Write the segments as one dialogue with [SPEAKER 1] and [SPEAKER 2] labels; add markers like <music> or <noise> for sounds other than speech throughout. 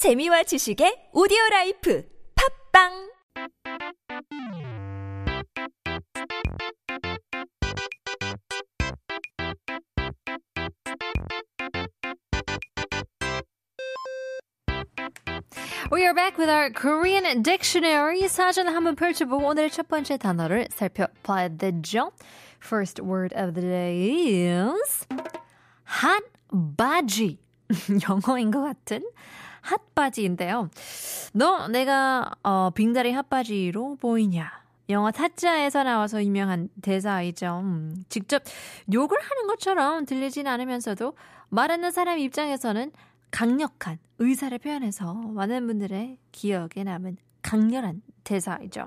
[SPEAKER 1] 재미와 지식의 오디오 라이프 팝빵
[SPEAKER 2] We are back with our Korean dictionary. 사전 한번 펼쳐보고 오늘의 첫 번째 단어를 살펴봐야 되죠. First word of the day is hot <laughs> 바지. 영어인 것 같은 핫바지인데요. 너 내가 어, 빙다리 핫바지로 보이냐? 영화 타짜에서 나와서 유명한 대사이죠. 음, 직접 욕을 하는 것처럼 들리진 않으면서도 말하는 사람 입장에서는 강력한 의사를 표현해서 많은 분들의 기억에 남은 강렬한 대사이죠.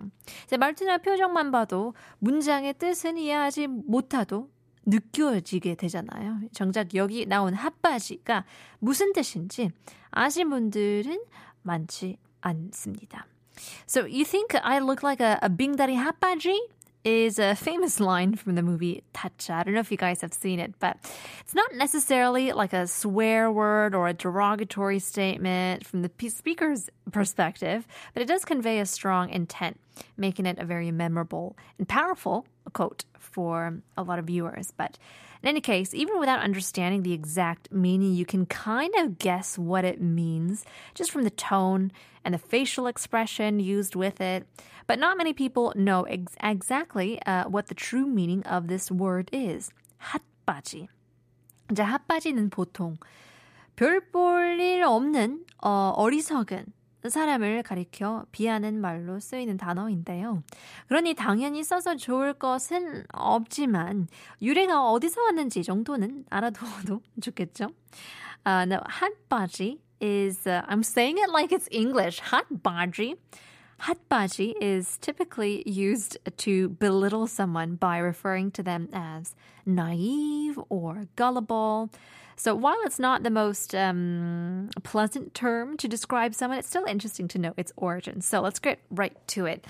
[SPEAKER 2] 말투나 표정만 봐도 문장의 뜻은 이해하지 못하도 느껴지게 되잖아요. 정작 여기 나온 핫바지가 무슨 뜻인지 아신 분들은 많지 않습니다. So you think I look like a, a 빙다리 핫바지? is a famous line from the movie Tacha. I don't know if you guys have seen it, but it's not necessarily like a swear word or a derogatory statement from the speaker's perspective, but it does convey a strong intent, making it a very memorable and powerful quote for a lot of viewers. But in any case, even without understanding the exact meaning, you can kind of guess what it means just from the tone and the facial expression used with it. But not many people know ex- exactly uh, what the true meaning of this word is. 핫바지. 이제 핫바지는 보통 별 볼 일 없는 어, 어리석은 사람을 가리켜 비하는 말로 쓰이는 단어인데요. 그러니 당연히 써서 좋을 것은 없지만 유래가 어디서 왔는지 정도는 알아두어도 좋겠죠. Uh, no, 핫바지 is, uh, I'm saying it like it's English, 핫바지. 핫바지 is typically used to belittle someone by referring to them as naive or gullible. So while it's not the most um, pleasant term to describe someone, it's still interesting to know its origin. So let's get right to it.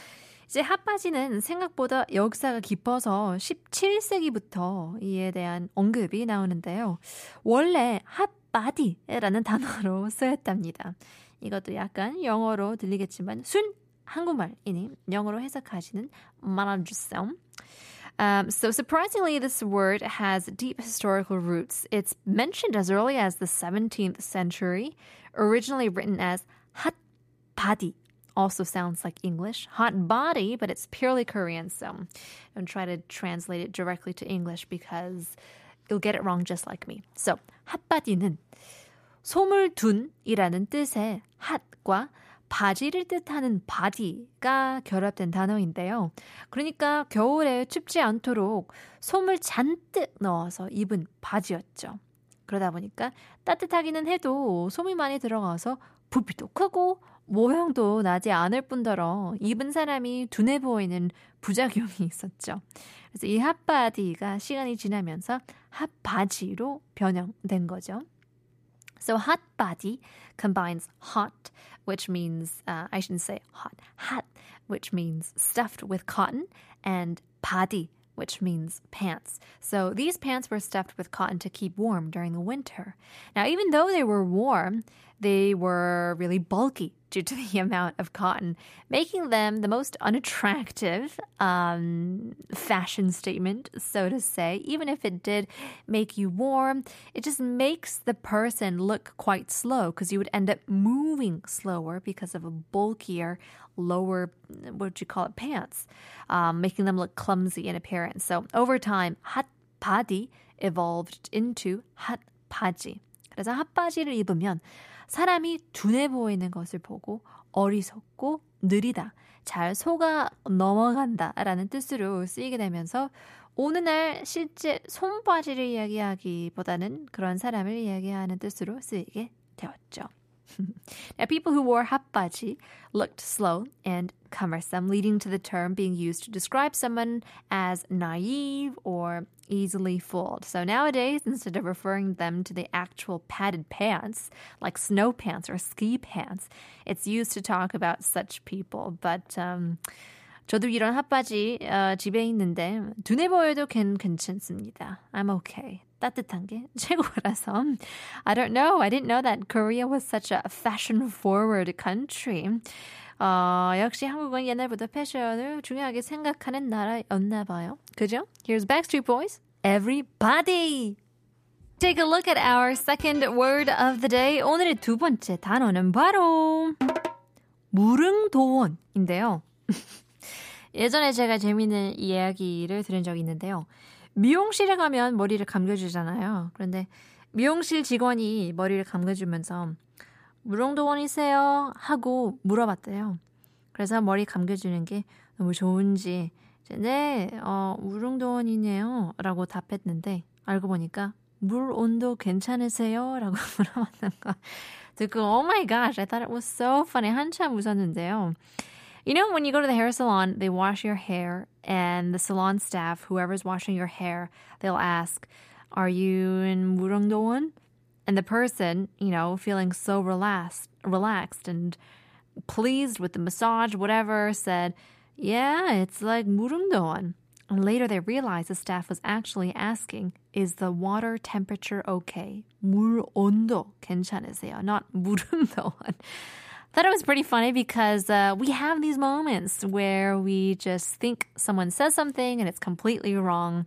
[SPEAKER 2] 이제 핫바지는 생각보다 역사가 깊어서 17세기부터 이에 대한 언급이 나오는데요. 원래 핫바디라는 단어로 쓰였답니다. 이것도 약간 영어로 들리겠지만 순 한국말이니 영어로 해석하시는 말아주세요. Um, so surprisingly, this word has deep historical roots. It's mentioned as early as the 17th century, originally written as hot body. Also sounds like English. Hot body, but it's purely Korean, so don't try to translate it directly to English because you'll get it wrong just like me. So, 핫바디는 소물둔이라는 뜻의 핫과 바지를 뜻하는 바디가 결합된 단어인데요. 그러니까 겨울에 춥지 않도록 솜을 잔뜩 넣어서 입은 바지였죠. 그러다 보니까 따뜻하기는 해도 솜이 많이 들어가서 부피도 크고 모형도 나지 않을 뿐더러 입은 사람이 둔해 보이는 부작용이 있었죠. 그래서 이 핫바디가 시간이 지나면서 핫바지로 변형된 거죠. So hot body combines hot, which means, uh, I shouldn't say hot, hat, which means stuffed with cotton, and body, which means pants. So these pants were stuffed with cotton to keep warm during the winter. Now, even though they were warm, they were really bulky due to the <laughs> amount of cotton, making them the most unattractive um, fashion statement, so to say. Even if it did make you warm, it just makes the person look quite slow because you would end up moving slower because of a bulkier, lower, what would you call it, pants, um, making them look clumsy in appearance. So over time, hot body evolved into hot 바지. 그래서 핫바지를 입으면 사람이 둔해 보이는 것을 보고 어리석고 느리다, 잘 속아 넘어간다 라는 뜻으로 쓰이게 되면서 오늘날 실제 손바지를 이야기하기보다는 그런 사람을 이야기하는 뜻으로 쓰이게 되었죠. <laughs> now, people who wore 핫바지 looked slow and cumbersome, leading to the term being used to describe someone as naive or easily fooled. So nowadays, instead of referring them to the actual padded pants, like snow pants or ski pants, it's used to talk about such people. But um, 저도 이런 핫바지 어, 집에 있는데 둔해 보여도 괜, 괜찮습니다. I'm okay. 따뜻한 게 최고라서. I don't know. I didn't know that Korea was such a fashion forward country. 어, 역시 한국은 옛날부터 패션을 중요하게 생각하는 나라였나 봐요. 그죠? Here's Backstreet Boys. Everybody. Take a look at our second word of the day. 오늘의 두 번째 단어는 바로 무릉도원인데요. 예전에 제가 재미있는 이야기를 들은 적이 있는데요. 미용실에 가면 머리를 감겨주잖아요. 그런데 미용실 직원이 머리를 감겨주면서 무릉도원이세요? 하고 물어봤대요. 그래서 머리 감겨주는 게 너무 좋은지 네, 어, 무릉도원이네요. 라고 답했는데 알고 보니까 물 온도 괜찮으세요? 라고 <laughs> 물어봤는 거 듣고 Oh my gosh, I thought it was so funny. 한참 웃었는데요. You know, when you go to the hair salon, they wash your hair, and the salon staff, whoever's washing your hair, they'll ask, Are you in Murungdowan? And the person, you know, feeling so relaxed, relaxed and pleased with the massage, whatever, said, Yeah, it's like Murungdowan. And later they realized the staff was actually asking, Is the water temperature okay? 물 온도 괜찮으세요? Not 무릉도원. Thought it was pretty funny because uh, we have these moments where we just think someone says something and it's completely wrong.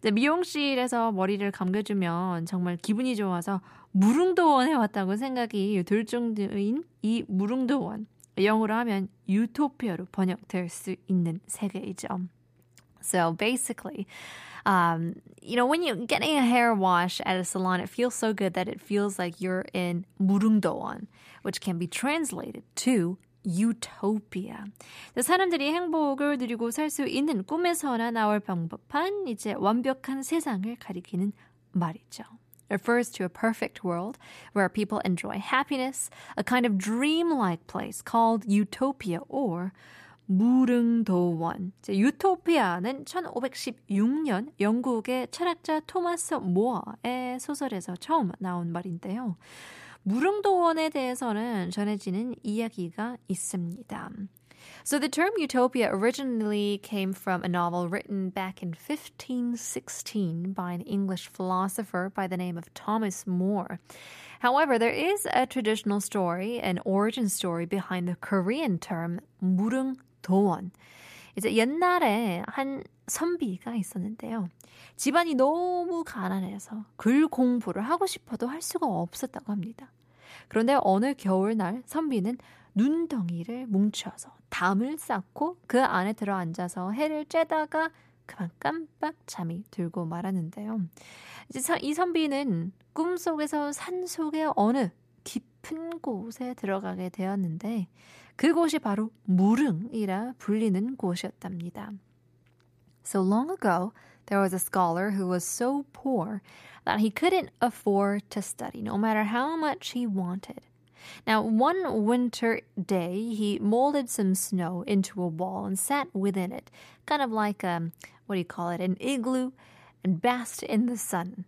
[SPEAKER 2] 이제 미용실에서 머리를 감겨주면 정말 기분이 좋아서 무릉도원에 왔다고 생각이 들 정도인 이 무릉도원. 영어로 하면 유토피아로 번역될 수 있는 세계이죠. So basically, um, you know, when you're getting a hair wash at a salon, it feels so good that it feels like you're in 무릉도원, which can be translated to utopia. 사람들이 행복을 누리고 살 수 있는 꿈에서나 나올 방법한 이제 완벽한 세상을 가리키는 말이죠. refers to a perfect world where people enjoy happiness, a kind of dreamlike place called utopia or 무릉도원. 유토피아는 1516년 영국의 철학자 토마스 모어의 소설에서 처음 나온 말인데요. 무릉도원에 대해서는 전해지는 이야기가 있습니다. So the term utopia originally came from a novel written back in 1516 by an English philosopher by the name of Thomas More. However, there is a traditional story, an origin story behind the Korean term 무릉 도원. 이제 옛날에 한 선비가 있었는데요. 집안이 너무 가난해서 글 공부를 하고 싶어도 할 수가 없었다고 합니다. 그런데 어느 겨울날 선비는 눈덩이를 뭉쳐서 담을 쌓고 그 안에 들어 앉아서 해를 쬐다가 그만 깜빡 잠이 들고 말았는데요. 이제 이 선비는 꿈속에서 산 속의 어느 깊은 곳에 들어가게 되었는데 그곳이 바로 무릉이라 불리는 곳이었답니다. So long ago, there was a scholar who was so poor that he couldn't afford to study no matter how much he wanted. Now, one winter day, he molded some snow into a wall and sat within it, kind of like a, um, what do you call it, an igloo, and basked in the sun.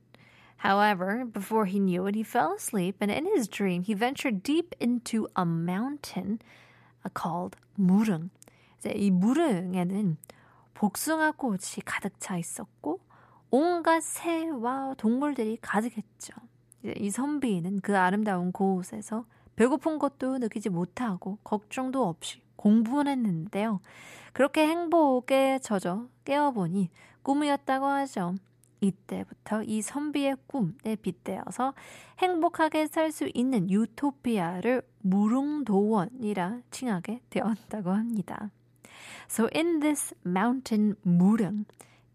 [SPEAKER 2] However, before he knew it, he fell asleep, and in his dream, he ventured deep into a mountain uh, called 무릉. 이 무릉에는 복숭아 꽃이 가득 차 있었고, 온갖 새와 동물들이 가득했죠. 이 선비는 그 아름다운 곳에서 배고픈 것도 느끼지 못하고 걱정도 없이 공부만 했는데요. 그렇게 행복에 젖어 깨어보니 꿈이었다고 하죠. 이때부터 이 선비의 꿈에 빗대어서 행복하게 살 수 있는 유토피아를 무릉도원이라 칭하게 되었다고 합니다. So in this mountain 무릉,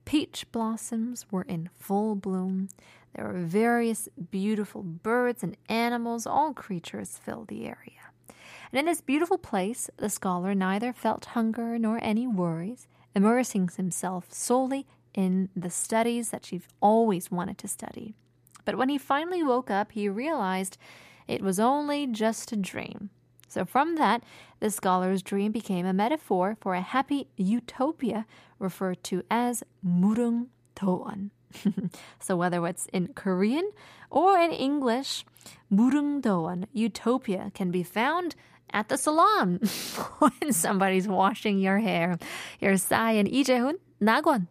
[SPEAKER 2] peach blossoms were in full bloom. There were various beautiful birds and animals, all creatures filled the area. And in this beautiful place, the scholar neither felt hunger nor any worries, immersing himself solely in the studies that she'd always wanted to study. But when he finally woke up, he realized it was only just a dream. So, from that, the scholar's dream became a metaphor for a happy utopia referred to as Murung Toan. <laughs> so, whether it's in Korean or in English, Murung Toan, utopia, can be found at the salon <laughs> when somebody's washing your hair. Here's Psy and Lee Nagwon.